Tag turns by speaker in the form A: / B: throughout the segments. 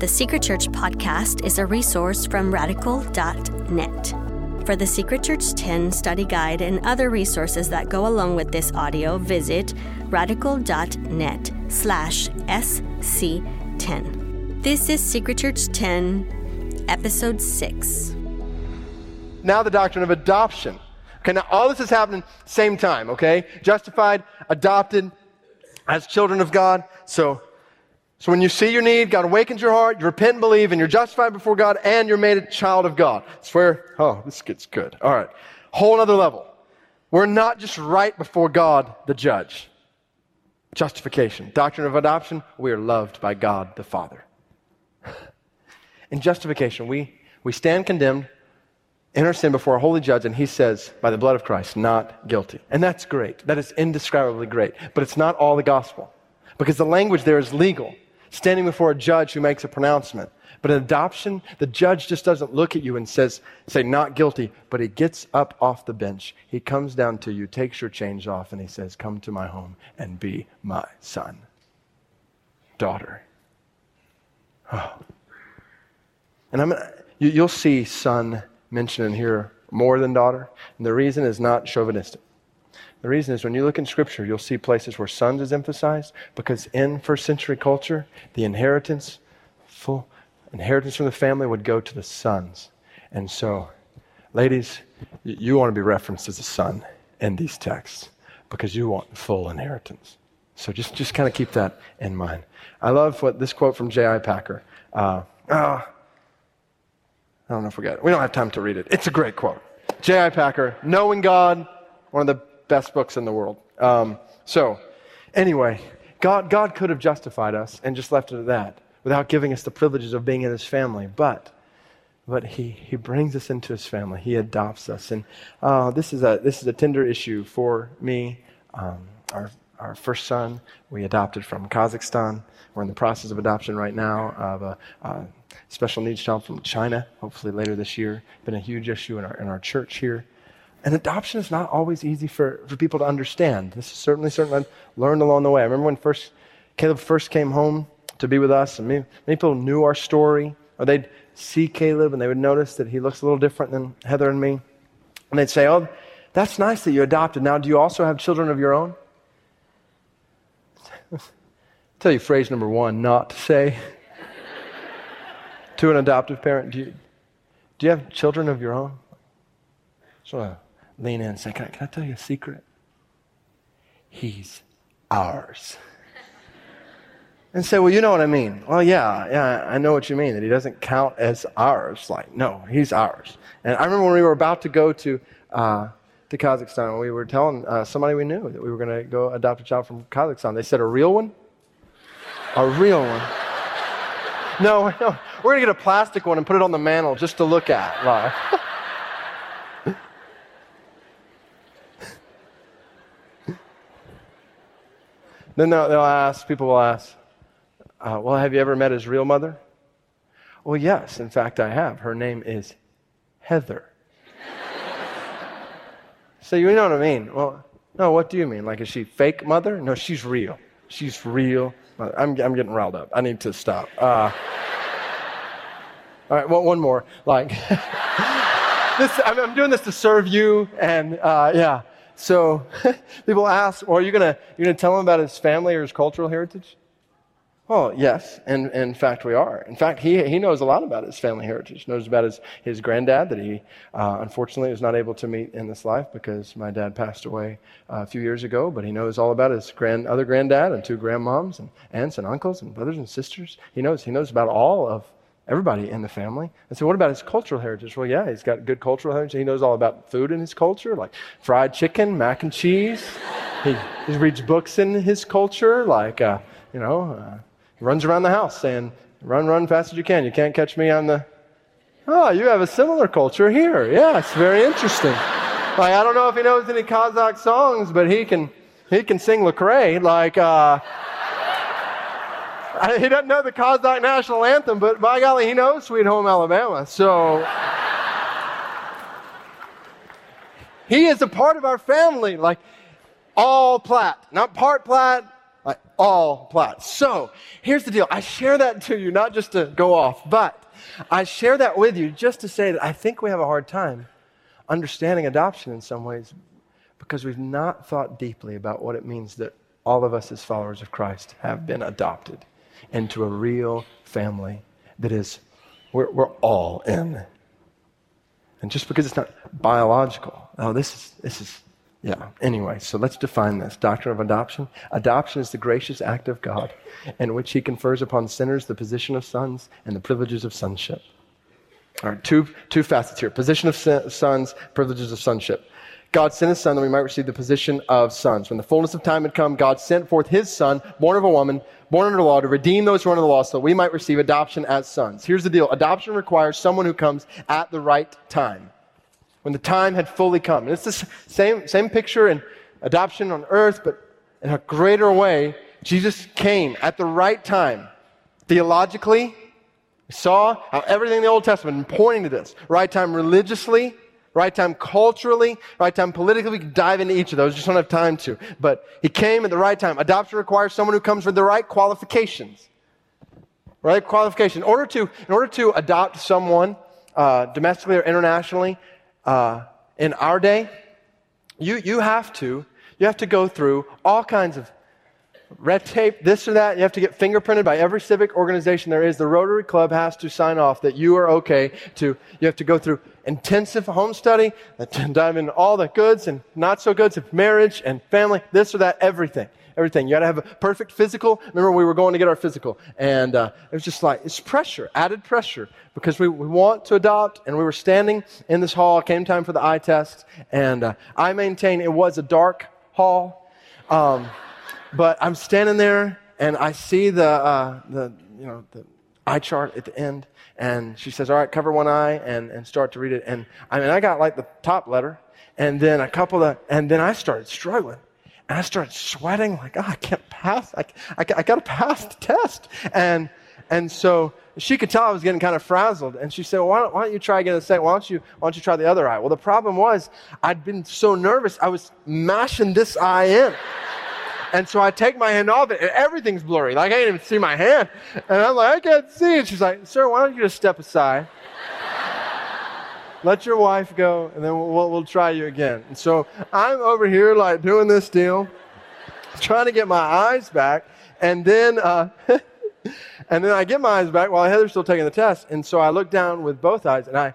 A: The Secret Church podcast is a resource from radical.net. For the Secret Church 10 study guide and other resources that go along with this audio, visit radical.net slash sc10. This is Secret Church 10, episode 6.
B: Now the doctrine of adoption. Okay, now all this is happening same time, okay? Justified, adopted as children of God. So so when you see your need, God awakens your heart, you repent and believe, and you're justified before God, and you're made a child of God. It's where, oh, this gets good. All right. Whole other level. We're not just right before God, the judge. Justification. Doctrine of adoption, we are loved by God the Father. In justification, we, we stand condemned in our sin before a holy judge, and he says, by the blood of Christ, not guilty. And that's great. That is indescribably great. But it's not all the gospel. Because the language there is legal standing before a judge who makes a pronouncement. But in adoption, the judge just doesn't look at you and says, say, not guilty, but he gets up off the bench. He comes down to you, takes your chains off, and he says, Come to my home and be my son, daughter. Oh. And I'm, you, you'll see son mentioned in here more than daughter. And the reason is not chauvinistic. The reason is when you look in Scripture, you'll see places where sons is emphasized because in first century culture, the inheritance, full inheritance from the family would go to the sons. And so, ladies, you want to be referenced as a son in these texts because you want full inheritance. So just, just kind of keep that in mind. I love what this quote from J.I. Packer. Uh, uh, I don't know if we got it. We don't have time to read it. It's a great quote. J.I. Packer, knowing God, one of the best books in the world. Um, so, anyway, God, God could have justified us and just left it at that without giving us the privileges of being in His family. But, but He, he brings us into His family. He adopts us. And uh, this, is a, this is a tender issue for me. Um, our, our first son, we adopted from Kazakhstan. We're in the process of adoption right now of a, a special needs child from China, hopefully later this year. Been a huge issue in our, in our church here. And adoption is not always easy for, for people to understand. This is certainly something I learned along the way. I remember when first Caleb first came home to be with us, and many, many people knew our story, or they'd see Caleb and they would notice that he looks a little different than Heather and me. And they'd say, Oh, that's nice that you adopted. Now, do you also have children of your own? I'll tell you phrase number one not to say to an adoptive parent, do you, do you have children of your own? So lean in and say, Can I, can I tell you a secret? He's ours. And say, Well, you know what I mean. Well, yeah, yeah, I know what you mean, that he doesn't count as ours. Like, no, he's ours. And I remember when we were about to go to, uh, to Kazakhstan, we were telling uh, somebody we knew that we were going to go adopt a child from Kazakhstan. They said, A real one? A real one. No, no, we're going to get a plastic one and put it on the mantle just to look at. Like. Then they'll, they'll ask, people will ask, uh, Well, have you ever met his real mother? Well, yes, in fact, I have. Her name is Heather. so you know what I mean? Well, no, what do you mean? Like, is she fake mother? No, she's real. She's real. I'm, I'm getting riled up. I need to stop. Uh, all right, well, one more. Like, this, I'm, I'm, doing this to serve you, and uh, yeah. So people ask, well, are you going to you gonna tell him about his family or his cultural heritage? Well, yes, and, and, in fact, we are. In fact, he, he knows a lot about his family heritage. Knows about his, his granddad that he uh, unfortunately was not able to meet in this life because my dad passed away uh, a few years ago. But he knows all about his grand, other granddad and two grandmoms and aunts and uncles and brothers and sisters. He knows he knows about all of everybody in the family. I so, what about his cultural heritage? Well, yeah, he's got good cultural heritage. He knows all about food in his culture, like fried chicken, mac and cheese. he, he reads books in his culture, like, uh, you know, uh, he runs around the house saying, run, run fast as you can. You can't catch me on the. Oh, you have a similar culture here. Yeah, it's very interesting. like, I don't know if he knows any Kazakh songs, but he can, he can sing Lecrae. Like, uh, he doesn't know the Kazakh national anthem, but by golly, he knows Sweet Home Alabama. So he is a part of our family, like all Platt, not part Platt, like all applies. So here's the deal. I share that to you, not just to go off, but I share that with you just to say that I think we have a hard time understanding adoption in some ways because we've not thought deeply about what it means that all of us as followers of Christ have been adopted into a real family that is, we're, we're all in. And just because it's not biological, oh, this is, this is, yeah. Anyway, so let's define this doctrine of adoption. Adoption is the gracious act of God in which He confers upon sinners the position of sons and the privileges of sonship. All right, two, two facets here position of sons, privileges of sonship. God sent his son that we might receive the position of sons. When the fullness of time had come, God sent forth his son, born of a woman, born under the law, to redeem those who are under the law so we might receive adoption as sons. Here's the deal adoption requires someone who comes at the right time, when the time had fully come. And it's the same, same picture in adoption on earth, but in a greater way. Jesus came at the right time. Theologically, we saw how everything in the Old Testament pointing to this. Right time religiously, right time culturally, right time politically. We can dive into each of those. Just don't have time to. But he came at the right time. Adoption requires someone who comes with the right qualifications. Right qualification. In order to, in order to adopt someone uh, domestically or internationally uh, in our day, you, you have to you have to go through all kinds of red tape, this or that. You have to get fingerprinted by every civic organization there is. The Rotary Club has to sign off that you are okay to, you have to go through intensive home study, dive into all the goods and not so goods of marriage and family, this or that, everything. Everything. You got to have a perfect physical. Remember, we were going to get our physical. And uh, it was just like, it's pressure, added pressure, because we, we want to adopt. And we were standing in this hall. Came time for the eye test. And uh, I maintain it was a dark hall. Um, but I'm standing there and I see the, uh, the, you know, the eye chart at the end. And she says, all right, cover one eye and, and start to read it. And I mean, I got like the top letter and then a couple of, and then I started struggling. And I started sweating like, oh, I can't pass. I, I, I got to pass the test. And, and so she could tell I was getting kind of frazzled. And she said, well, why, don't, why don't you try again a second? Why don't, you, why don't you try the other eye? Well, the problem was I'd been so nervous. I was mashing this eye in. And so I take my hand off it, and everything's blurry. Like I can't even see my hand. And I'm like, I can't see. And she's like, Sir, why don't you just step aside? Let your wife go, and then we'll, we'll try you again. And so I'm over here, like, doing this deal, trying to get my eyes back. And then, uh, and then I get my eyes back while Heather's still taking the test. And so I look down with both eyes, and I,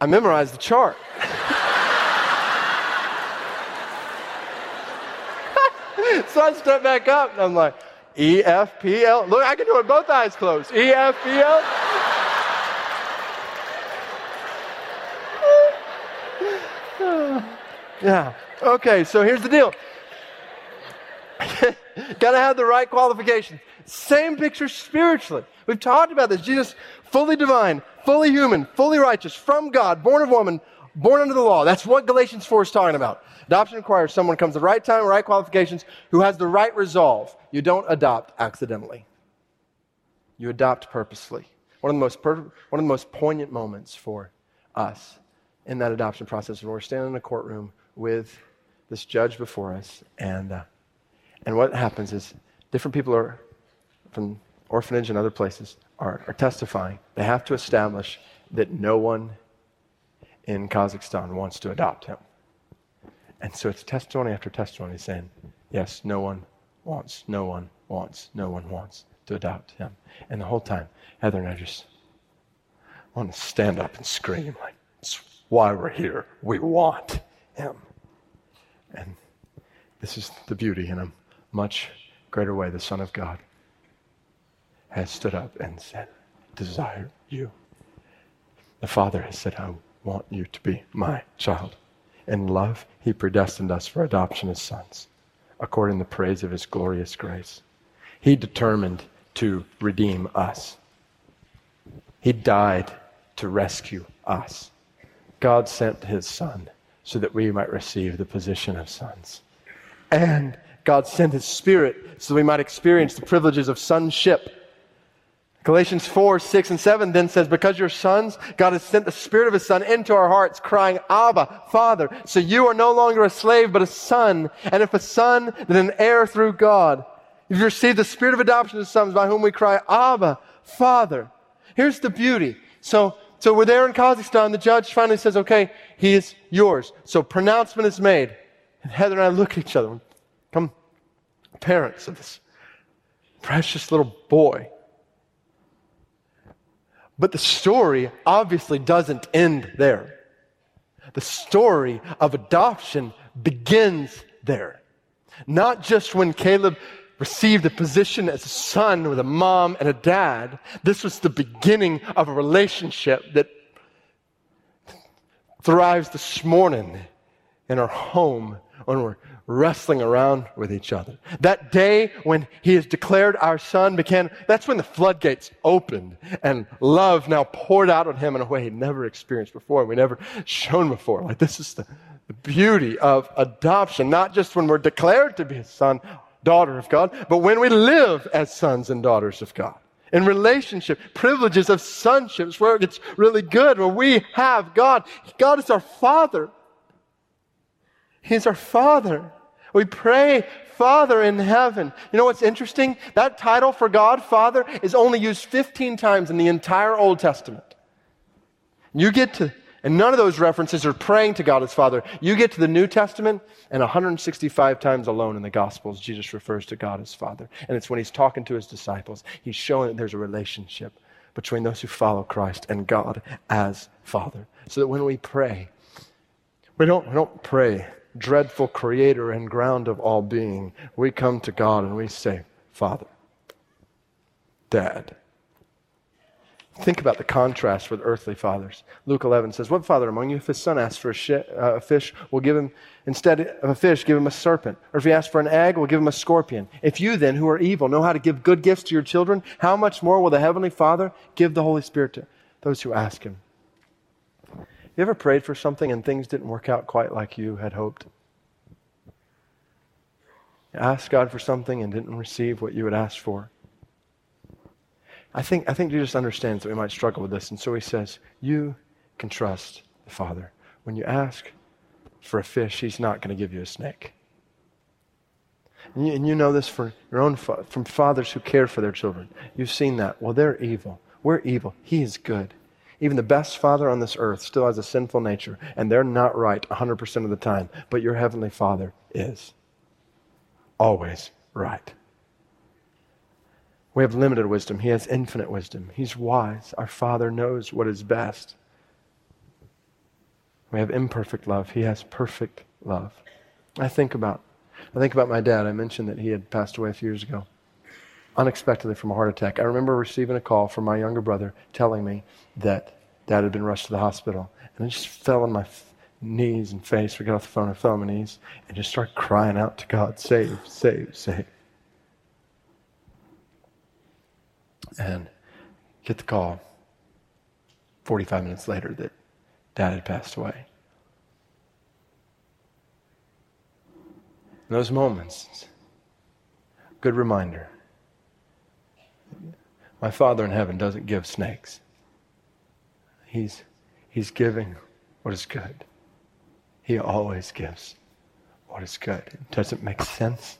B: I memorize the chart. so I step back up and I'm like, E F P L. Look, I can do it both eyes closed. E F P L. yeah. Okay, so here's the deal. Got to have the right qualifications. Same picture spiritually. We've talked about this. Jesus, fully divine, fully human, fully righteous, from God, born of woman, born under the law. That's what Galatians 4 is talking about. Adoption requires someone comes the right time, right qualifications, who has the right resolve. You don't adopt accidentally. You adopt purposely. One of the most, per- one of the most poignant moments for us in that adoption process is when we're standing in a courtroom with this judge before us, and, uh, and what happens is different people are from orphanage and other places are, are testifying. They have to establish that no one in Kazakhstan wants to adopt him. And so it's testimony after testimony saying, yes, no one wants, no one wants, no one wants to adopt him. And the whole time, Heather and I just want to stand up and scream like, it's why we're here. We want him. And this is the beauty in a much greater way. The Son of God has stood up and said, desire you. The Father has said, I want you to be my child. In love, he predestined us for adoption as sons, according to the praise of his glorious grace. He determined to redeem us. He died to rescue us. God sent his son so that we might receive the position of sons. And God sent his spirit so we might experience the privileges of sonship. Galatians 4, 6, and 7 then says, Because you're sons, God has sent the Spirit of His Son into our hearts, crying, Abba, Father. So you are no longer a slave, but a son. And if a son, then an heir through God. You've received the Spirit of adoption as sons, by whom we cry, Abba, Father. Here's the beauty. So, so we're there in Kazakhstan. The judge finally says, Okay, he is yours. So pronouncement is made. And Heather and I look at each other. Come, parents of this precious little boy but the story obviously doesn't end there. The story of adoption begins there. Not just when Caleb received a position as a son with a mom and a dad. This was the beginning of a relationship that thrives this morning in our home when we're wrestling around with each other. That day when he is declared our son began, that's when the floodgates opened and love now poured out on him in a way he'd never experienced before we never shown before. Like this is the, the beauty of adoption, not just when we're declared to be a son, daughter of God, but when we live as sons and daughters of God. In relationship, privileges of sonships where it's really good, where we have God. God is our Father. He's our Father. We pray, Father in heaven. You know what's interesting? That title for God, Father, is only used 15 times in the entire Old Testament. You get to, and none of those references are praying to God as Father. You get to the New Testament, and 165 times alone in the Gospels, Jesus refers to God as Father. And it's when he's talking to his disciples, he's showing that there's a relationship between those who follow Christ and God as Father. So that when we pray, we don't, we don't pray dreadful creator and ground of all being, we come to God and we say, Father, Dad. Think about the contrast with earthly fathers. Luke 11 says, What father among you, if his son asks for a, sh- uh, a, fish, will give him, instead of a fish, give him a serpent? Or if he asks for an egg, will give him a scorpion? If you then, who are evil, know how to give good gifts to your children, how much more will the Heavenly Father give the Holy Spirit to those who ask him? You ever prayed for something and things didn't work out quite like you had hoped? You asked God for something and didn't receive what you had asked for. I think, I think Jesus understands that we might struggle with this, and so he says, You can trust the Father. When you ask for a fish, he's not going to give you a snake. And you, and you, know this for your own from fathers who care for their children. You've seen that. Well, they're evil. We're evil. He is good. Even the best father on this earth still has a sinful nature, and they're not right 100% of the time, but your heavenly father is. Always right. We have limited wisdom. He has infinite wisdom. He's wise. Our Father knows what is best. We have imperfect love. He has perfect love. I think about I think about my dad. I mentioned that he had passed away a few years ago, unexpectedly from a heart attack. I remember receiving a call from my younger brother telling me that dad had been rushed to the hospital. And I just fell on my knees and face. We got off the phone, I fell on my knees, and just started crying out to God, save, save, save. And get the call 45 minutes later that dad had passed away. In those moments, good reminder. My Father in heaven doesn't give snakes. He's, he's giving what is good. He always gives what is good. It doesn't make sense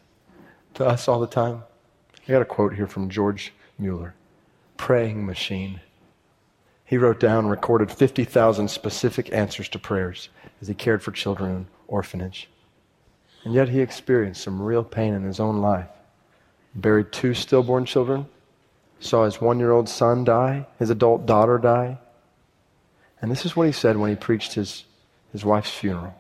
B: to us all the time. I got a quote here from George Mueller Praying Machine. He wrote down, recorded 50,000 specific answers to prayers as he cared for children in orphanage. And yet he experienced some real pain in his own life. Buried two stillborn children, saw his one year old son die, his adult daughter die. And this is what he said when he preached his, his wife's funeral.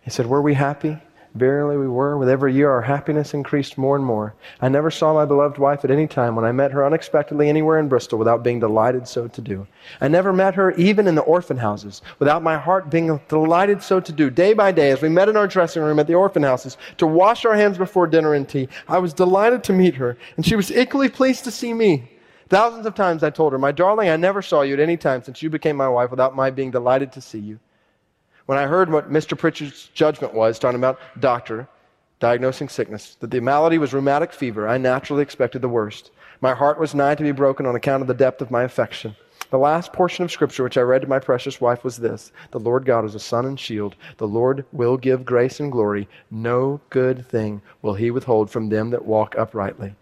B: He said, Were we happy? Verily we were. With every year our happiness increased more and more. I never saw my beloved wife at any time when I met her unexpectedly anywhere in Bristol without being delighted so to do. I never met her even in the orphan houses without my heart being delighted so to do. Day by day, as we met in our dressing room at the orphan houses to wash our hands before dinner and tea, I was delighted to meet her, and she was equally pleased to see me. Thousands of times I told her, My darling, I never saw you at any time since you became my wife without my being delighted to see you. When I heard what Mr. Pritchard's judgment was, talking about doctor, diagnosing sickness, that the malady was rheumatic fever, I naturally expected the worst. My heart was nigh to be broken on account of the depth of my affection. The last portion of Scripture which I read to my precious wife was this The Lord God is a sun and shield. The Lord will give grace and glory. No good thing will he withhold from them that walk uprightly.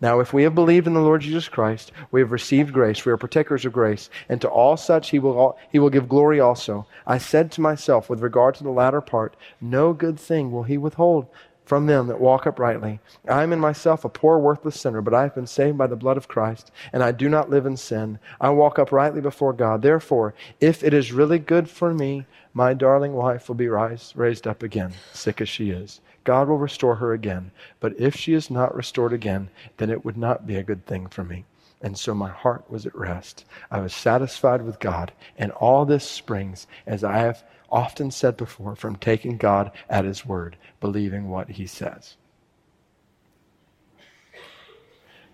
B: Now, if we have believed in the Lord Jesus Christ, we have received grace. We are partakers of grace. And to all such he will, he will give glory also. I said to myself, with regard to the latter part, no good thing will he withhold from them that walk uprightly. I am in myself a poor, worthless sinner, but I have been saved by the blood of Christ, and I do not live in sin. I walk uprightly before God. Therefore, if it is really good for me, my darling wife will be rise, raised up again, sick as she is. God will restore her again. But if she is not restored again, then it would not be a good thing for me. And so my heart was at rest. I was satisfied with God. And all this springs, as I have often said before, from taking God at His word, believing what He says.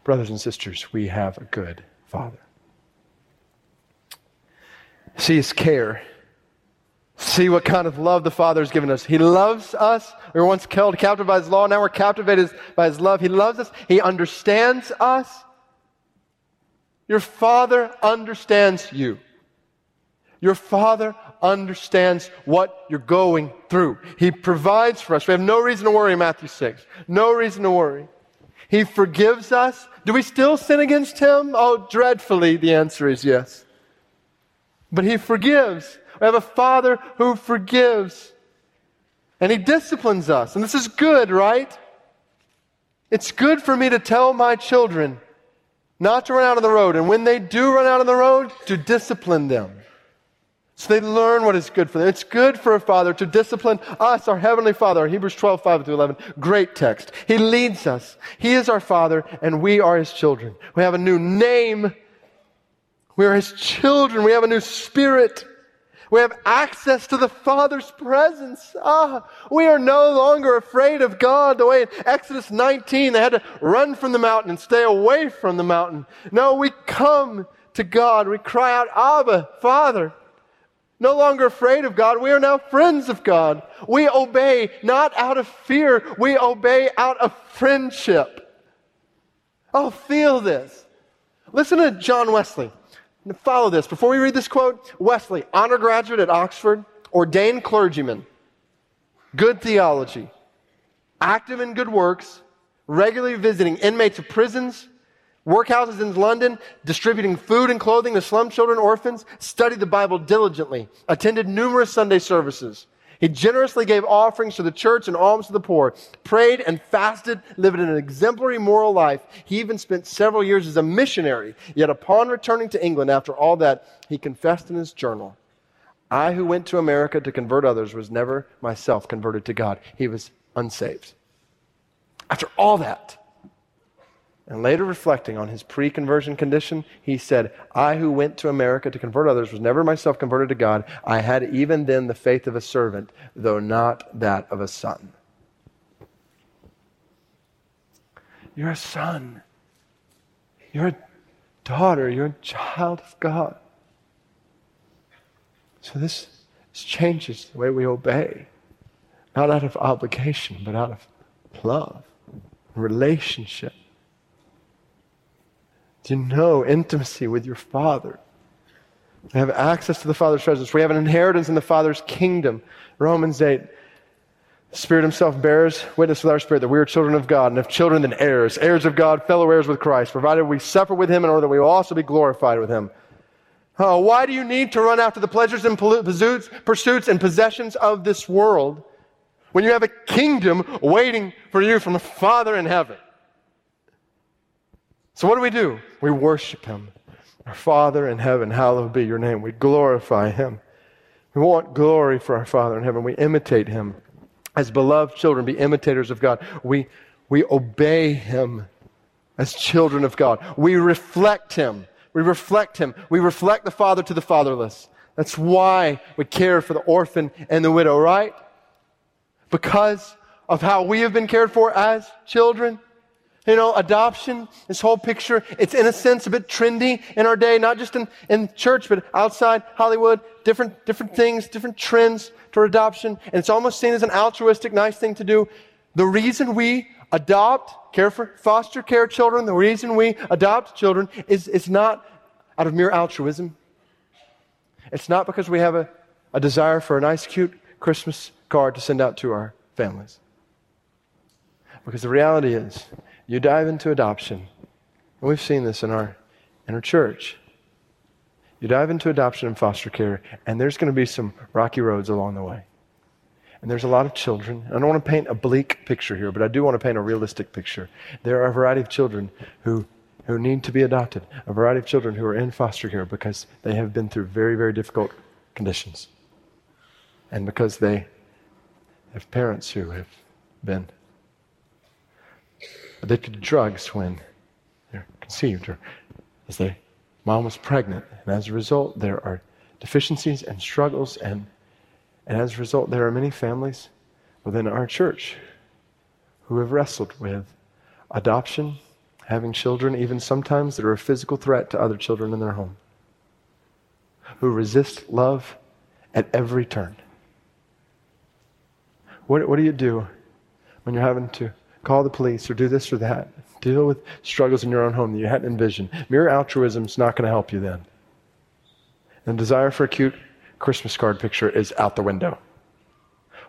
B: Brothers and sisters, we have a good Father. See His care. See what kind of love the Father has given us. He loves us. We were once held captive by His law. Now we're captivated by His love. He loves us. He understands us. Your Father understands you. Your Father understands what you're going through. He provides for us. We have no reason to worry Matthew 6. No reason to worry. He forgives us. Do we still sin against Him? Oh, dreadfully, the answer is yes. But He forgives. We have a Father who forgives. And He disciplines us. And this is good, right? It's good for me to tell my children not to run out on the road. And when they do run out on the road, to discipline them. So they learn what is good for them. It's good for a father to discipline us, our heavenly father. Hebrews 12, 5 through 11. Great text. He leads us. He is our father and we are his children. We have a new name. We are his children. We have a new spirit. We have access to the Father's presence. Ah, we are no longer afraid of God the way in Exodus 19 they had to run from the mountain and stay away from the mountain. No, we come to God. We cry out, Abba, Father. No longer afraid of God. We are now friends of God. We obey not out of fear. We obey out of friendship. Oh, feel this. Listen to John Wesley. Follow this. Before we read this quote, Wesley, honor graduate at Oxford, ordained clergyman, good theology, active in good works, regularly visiting inmates of prisons, workhouses in London, distributing food and clothing to slum children, orphans, studied the Bible diligently, attended numerous Sunday services. He generously gave offerings to the church and alms to the poor, prayed and fasted, lived an exemplary moral life. He even spent several years as a missionary. Yet upon returning to England after all that, he confessed in his journal, I who went to America to convert others was never myself converted to God. He was unsaved. After all that, and later reflecting on his pre conversion condition, he said, I who went to America to convert others was never myself converted to God. I had even then the faith of a servant, though not that of a son. You're a son. You're a daughter. You're a child of God. So this, this changes the way we obey. Not out of obligation, but out of love, relationship. You know intimacy with your Father? We have access to the Father's presence. We have an inheritance in the Father's kingdom. Romans 8. The Spirit Himself bears witness with our spirit that we are children of God, and if children, then heirs, heirs of God, fellow heirs with Christ, provided we suffer with Him in order that we will also be glorified with Him. Oh, why do you need to run after the pleasures and pursuits and possessions of this world when you have a kingdom waiting for you from a Father in heaven? So, what do we do? We worship Him. Our Father in heaven, hallowed be your name. We glorify Him. We want glory for our Father in heaven. We imitate Him. As beloved children, be imitators of God. We, we obey Him as children of God. We reflect Him. We reflect Him. We reflect the Father to the fatherless. That's why we care for the orphan and the widow, right? Because of how we have been cared for as children. You know, adoption, this whole picture, it's in a sense a bit trendy in our day, not just in, in church, but outside Hollywood, different, different things, different trends toward adoption. And it's almost seen as an altruistic, nice thing to do. The reason we adopt, care for foster care children, the reason we adopt children is, is not out of mere altruism. It's not because we have a, a desire for a nice, cute Christmas card to send out to our families. Because the reality is, you dive into adoption, and we've seen this in our, in our church. You dive into adoption and foster care, and there's going to be some rocky roads along the way. And there's a lot of children. I don't want to paint a bleak picture here, but I do want to paint a realistic picture. There are a variety of children who, who need to be adopted, a variety of children who are in foster care because they have been through very, very difficult conditions. And because they have parents who have been addicted to drugs when they're conceived or as their mom was pregnant. And as a result, there are deficiencies and struggles and and as a result, there are many families within our church who have wrestled with adoption, having children, even sometimes that are a physical threat to other children in their home, who resist love at every turn. What, what do you do when you're having to call the police or do this or that? Deal with struggles in your own home that you hadn't envisioned. Mere altruism is not going to help you then. And desire for a cute Christmas card picture is out the window.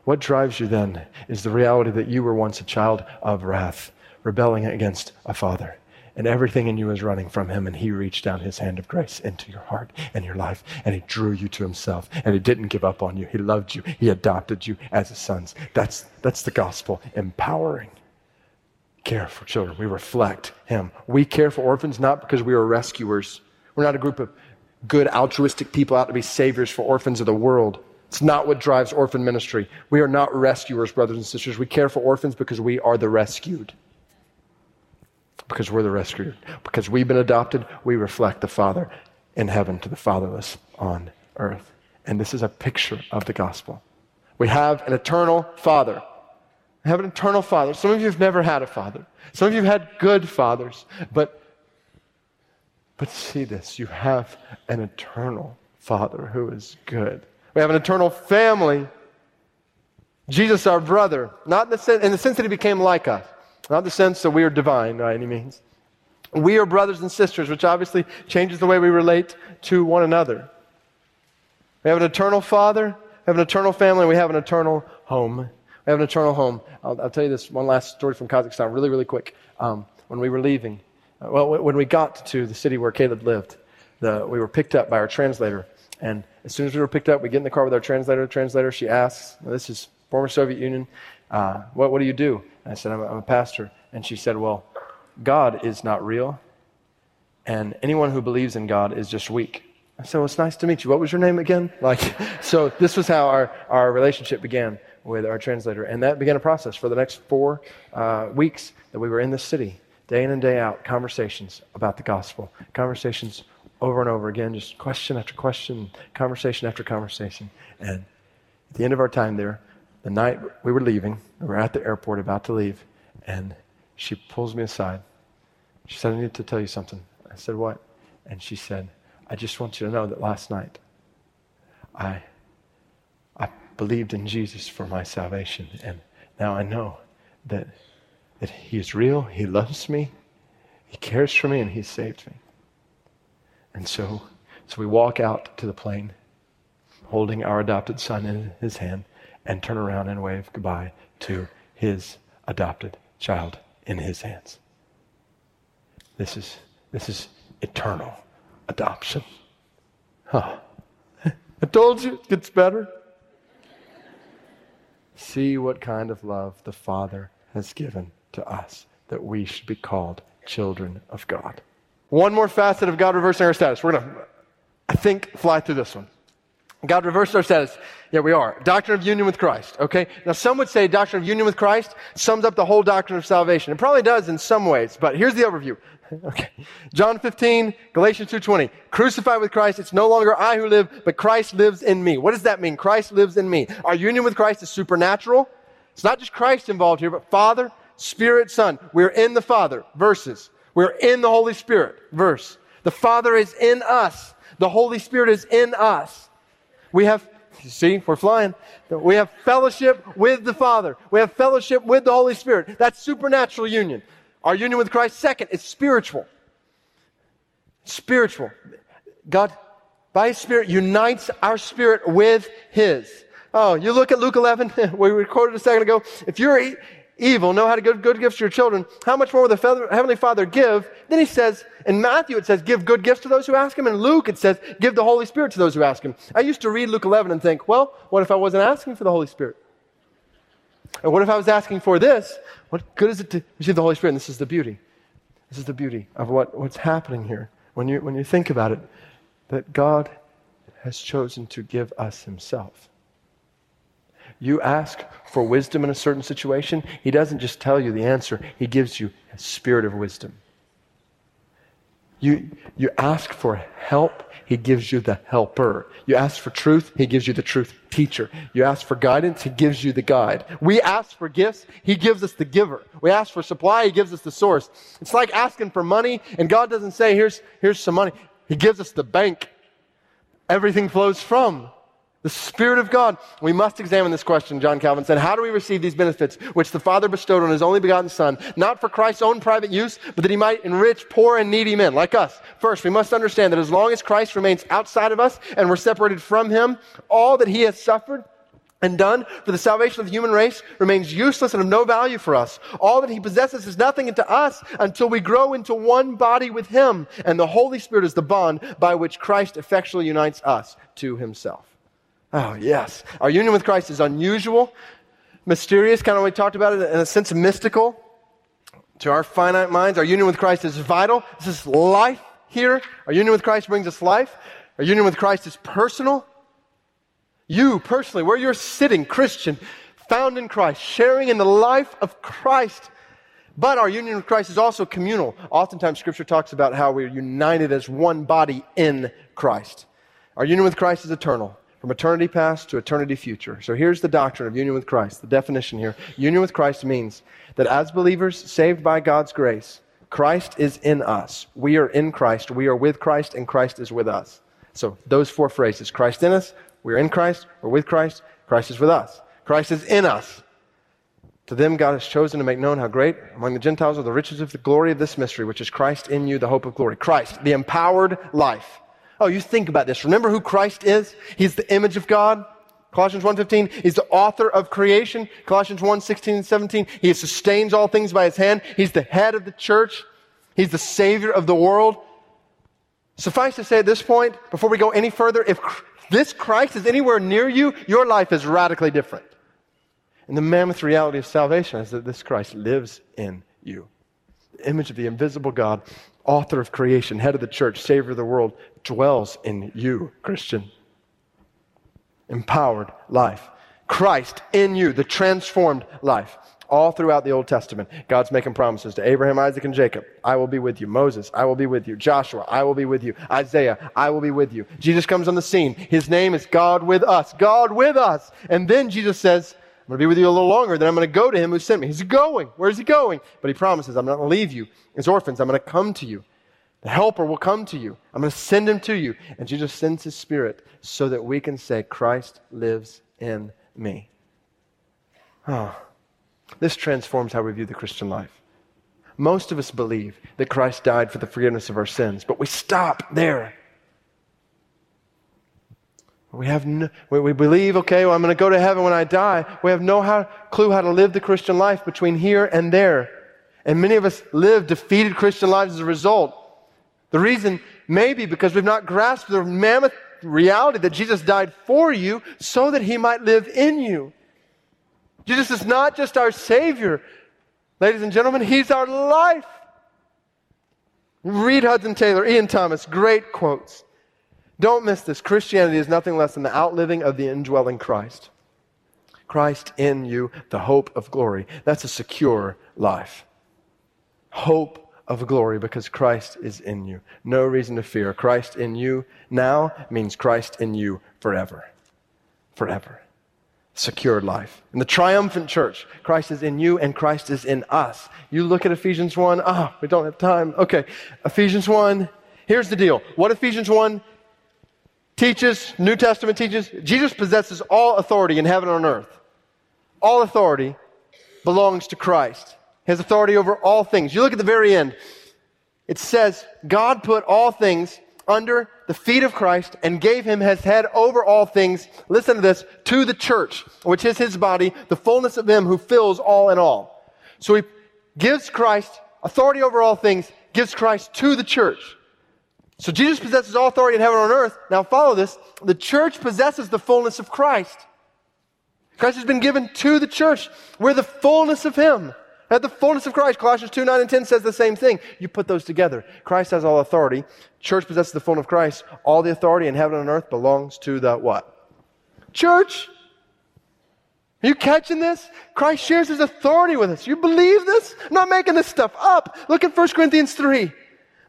B: What drives you then is the reality that you were once a child of wrath, rebelling against a father. And everything in you is running from him, and he reached down his hand of grace into your heart and your life, and he drew you to himself, and he didn't give up on you. He loved you, he adopted you as his sons. That's, that's the gospel, empowering care for children. We reflect him. We care for orphans not because we are rescuers. We're not a group of good altruistic people out to be saviors for orphans of the world. It's not what drives orphan ministry. We are not rescuers, brothers and sisters. We care for orphans because we are the rescued. Because we're the rescued. Because we've been adopted, we reflect the Father in heaven to the fatherless on earth. And this is a picture of the gospel. We have an eternal Father. Have an eternal Father. Some of you have never had a father. Some of you have had good fathers, but but see this you have an eternal Father who is good. We have an eternal family. Jesus, our brother, not in the, sense, in the sense that he became like us, not the sense that we are divine by any means. We are brothers and sisters, which obviously changes the way we relate to one another. We have an eternal Father, we have an eternal family, we have an eternal home. We have an eternal home. I'll, I'll tell you this one last story from Kazakhstan, really, really quick. Um, when we were leaving, uh, well, when we got to the city where Caleb lived, the, we were picked up by our translator. And as soon as we were picked up, we get in the car with our translator. Translator, she asks, This is former Soviet Union. Uh, what, what do you do? And I said, I'm a, I'm a pastor. And she said, Well, God is not real. And anyone who believes in God is just weak. I said, Well, it's nice to meet you. What was your name again? Like, so this was how our, our relationship began with our translator. And that began a process for the next four uh, weeks that we were in the city day in and day out, conversations about the gospel, conversations over and over again, just question after question, conversation after conversation. And at the end of our time there, the night we were leaving, we were at the airport about to leave, and she pulls me aside. She said, I need to tell you something. I said, What? And she said, I just want you to know that last night I, I believed in Jesus for my salvation, and now I know that that He is real, He loves me, He cares for me, and He saved me. And so, so we walk out to the plane, holding our adopted son in his hand, and turn around and wave goodbye to his adopted child in his hands. This is, this is eternal adoption. Huh. I told you it gets better. See what kind of love the Father has given to us that we should be called children of God. One more facet of God reversing our status. We're going to, I think, fly through this one. God reversed our status. Yeah, we are. Doctrine of union with Christ. Okay? Now, some would say doctrine of union with Christ sums up the whole doctrine of salvation. It probably does in some ways, but here's the overview. Okay. John 15, Galatians 2.20. Crucified with Christ, it's no longer I who live, but Christ lives in me. What does that mean? Christ lives in me. Our union with Christ is supernatural. It's not just Christ involved here, but Father, Spirit, Son. We're in the Father. Verses. We're in the Holy Spirit. Verse. The Father is in us. The Holy Spirit is in us. We have see, we're flying. We have fellowship with the Father. We have fellowship with the Holy Spirit. That's supernatural union. Our union with Christ, second, is spiritual. Spiritual. God, by His Spirit, unites our spirit with His. Oh, you look at Luke 11, we recorded a second ago. If you're evil, know how to give good gifts to your children, how much more will the Heavenly Father give? Then he says, in Matthew it says, give good gifts to those who ask him. In Luke it says, give the Holy Spirit to those who ask him. I used to read Luke 11 and think, well, what if I wasn't asking for the Holy Spirit? And what if I was asking for this? What good is it to receive the Holy Spirit? And this is the beauty. This is the beauty of what, what's happening here. When you, when you think about it, that God has chosen to give us Himself. You ask for wisdom in a certain situation, He doesn't just tell you the answer, He gives you a spirit of wisdom. You, you ask for help, He gives you the helper. You ask for truth, He gives you the truth teacher. You ask for guidance, He gives you the guide. We ask for gifts, He gives us the giver. We ask for supply, He gives us the source. It's like asking for money, and God doesn't say, here's, here's some money. He gives us the bank. Everything flows from. The Spirit of God. We must examine this question, John Calvin said. How do we receive these benefits which the Father bestowed on His only begotten Son, not for Christ's own private use, but that He might enrich poor and needy men like us? First, we must understand that as long as Christ remains outside of us and we're separated from Him, all that He has suffered and done for the salvation of the human race remains useless and of no value for us. All that he possesses is nothing to us until we grow into one body with him. And the Holy Spirit is the bond by which Christ effectually unites us to himself. Oh, yes. Our union with Christ is unusual, mysterious, kind of we talked about it in a sense mystical to our finite minds. Our union with Christ is vital. This is life here. Our union with Christ brings us life. Our union with Christ is personal. You personally, where you're sitting, Christian, found in Christ, sharing in the life of Christ. But our union with Christ is also communal. Oftentimes, Scripture talks about how we're united as one body in Christ. Our union with Christ is eternal, from eternity past to eternity future. So here's the doctrine of union with Christ, the definition here. Union with Christ means that as believers saved by God's grace, Christ is in us. We are in Christ. We are with Christ, and Christ is with us. So those four phrases Christ in us, we're in Christ, we're with Christ, Christ is with us. Christ is in us. To them, God has chosen to make known how great among the Gentiles are the riches of the glory of this mystery, which is Christ in you, the hope of glory. Christ, the empowered life. Oh, you think about this. Remember who Christ is? He's the image of God. Colossians 1.15, he's the author of creation. Colossians 1.16 and 17, he sustains all things by his hand. He's the head of the church. He's the savior of the world. Suffice to say at this point, before we go any further, if this Christ is anywhere near you, your life is radically different. And the mammoth reality of salvation is that this Christ lives in you. The image of the invisible God, author of creation, head of the church, savior of the world, dwells in you, Christian. Empowered life. Christ in you, the transformed life all throughout the Old Testament. God's making promises to Abraham, Isaac, and Jacob. I will be with you. Moses, I will be with you. Joshua, I will be with you. Isaiah, I will be with you. Jesus comes on the scene. His name is God with us. God with us. And then Jesus says, I'm going to be with you a little longer, then I'm going to go to him who sent me. He's going. Where's he going? But he promises, I'm not going to leave you as orphans. I'm going to come to you. The helper will come to you. I'm going to send him to you. And Jesus sends his spirit so that we can say, Christ lives in me. Oh. This transforms how we view the Christian life. Most of us believe that Christ died for the forgiveness of our sins, but we stop there. We have no, we believe, okay, well, I'm going to go to heaven when I die. We have no how, clue how to live the Christian life between here and there. And many of us live defeated Christian lives as a result. The reason may be because we've not grasped the mammoth reality that Jesus died for you so that he might live in you. Jesus is not just our Savior. Ladies and gentlemen, He's our life. Read Hudson Taylor, Ian Thomas, great quotes. Don't miss this. Christianity is nothing less than the outliving of the indwelling Christ. Christ in you, the hope of glory. That's a secure life. Hope of glory because Christ is in you. No reason to fear. Christ in you now means Christ in you forever. Forever secured life. In the triumphant church, Christ is in you and Christ is in us. You look at Ephesians 1. Ah, oh, we don't have time. Okay. Ephesians 1. Here's the deal. What Ephesians 1 teaches, New Testament teaches, Jesus possesses all authority in heaven and on earth. All authority belongs to Christ. Has authority over all things. You look at the very end. It says, God put all things under the feet of Christ and gave him his head over all things. Listen to this, to the church, which is his body, the fullness of him who fills all in all. So he gives Christ authority over all things, gives Christ to the church. So Jesus possesses all authority in heaven and on earth. Now follow this. The church possesses the fullness of Christ. Christ has been given to the church. We're the fullness of Him. At the fullness of Christ. Colossians 2, 9, and 10 says the same thing. You put those together. Christ has all authority. Church possesses the fullness of Christ. All the authority in heaven and earth belongs to the what? Church. Are you catching this? Christ shares his authority with us. You believe this? I'm not making this stuff up. Look at 1 Corinthians 3.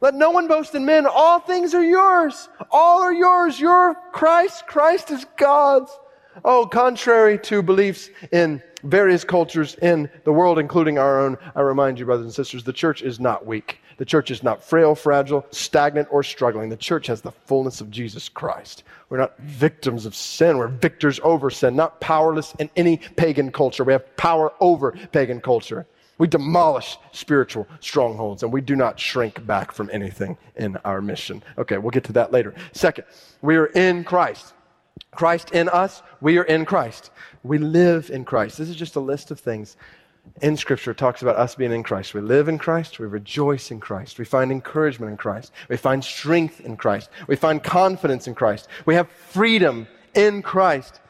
B: Let no one boast in men. All things are yours. All are yours. You're Christ. Christ is God's. Oh, contrary to beliefs in various cultures in the world, including our own, I remind you, brothers and sisters, the church is not weak. The church is not frail, fragile, stagnant, or struggling. The church has the fullness of Jesus Christ. We're not victims of sin. We're victors over sin, not powerless in any pagan culture. We have power over pagan culture. We demolish spiritual strongholds and we do not shrink back from anything in our mission. Okay, we'll get to that later. Second, we are in Christ. Christ in us, we are in Christ. We live in Christ. This is just a list of things in Scripture talks about us being in Christ. We live in Christ. We rejoice in Christ. We find encouragement in Christ. We find strength in Christ. We find confidence in Christ. We have freedom in Christ.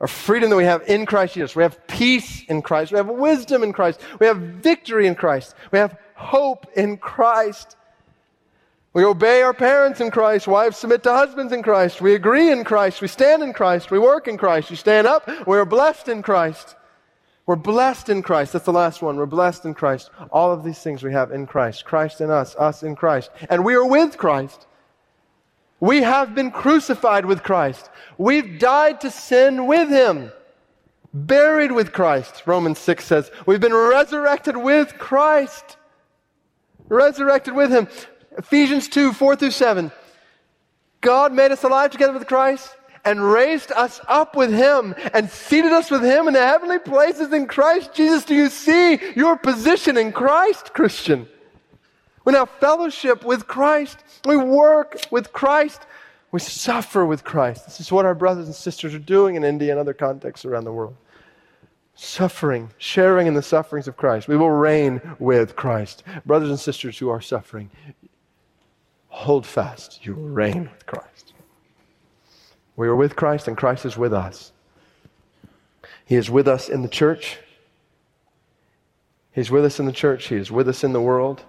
B: Our freedom that we have in Christ Jesus. We have peace in Christ. We have wisdom in Christ. We have victory in Christ. We have hope in Christ. We obey our parents in Christ. Wives submit to husbands in Christ. We agree in Christ. We stand in Christ. We work in Christ. You stand up. We're blessed in Christ. We're blessed in Christ. That's the last one. We're blessed in Christ. All of these things we have in Christ. Christ in us, us in Christ. And we are with Christ. We have been crucified with Christ. We've died to sin with Him. Buried with Christ. Romans 6 says, we've been resurrected with Christ. Resurrected with Him. Ephesians 2 4 through 7. God made us alive together with Christ and raised us up with Him and seated us with Him in the heavenly places in Christ Jesus. Do you see your position in Christ, Christian? We now fellowship with Christ. We work with Christ. We suffer with Christ. This is what our brothers and sisters are doing in India and other contexts around the world. Suffering, sharing in the sufferings of Christ. We will reign with Christ. Brothers and sisters who are suffering, hold fast. You will reign with Christ. We are with Christ, and Christ is with us. He is with us in the church. He's with us in the church. He is with us in the world.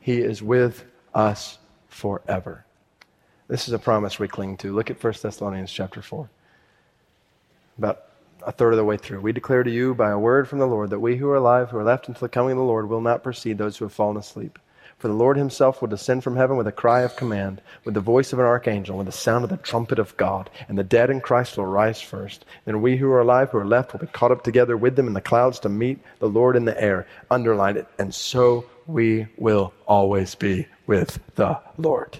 B: He is with us forever. This is a promise we cling to. Look at 1 Thessalonians chapter 4. About a third of the way through. We declare to you by a word from the Lord that we who are alive, who are left until the coming of the Lord, will not precede those who have fallen asleep. For the Lord himself will descend from heaven with a cry of command, with the voice of an archangel, with the sound of the trumpet of God, and the dead in Christ will rise first. Then we who are alive, who are left, will be caught up together with them in the clouds to meet the Lord in the air. Underline it. And so we will always be with the Lord.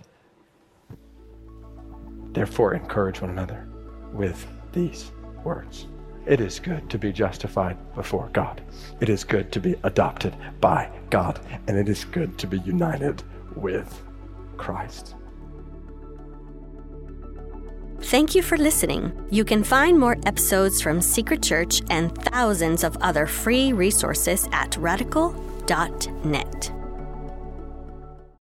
B: Therefore, encourage one another with these words. It is good to be justified before God. It is good to be adopted by God. And it is good to be united with Christ.
A: Thank you for listening. You can find more episodes from Secret Church and thousands of other free resources at radical.net.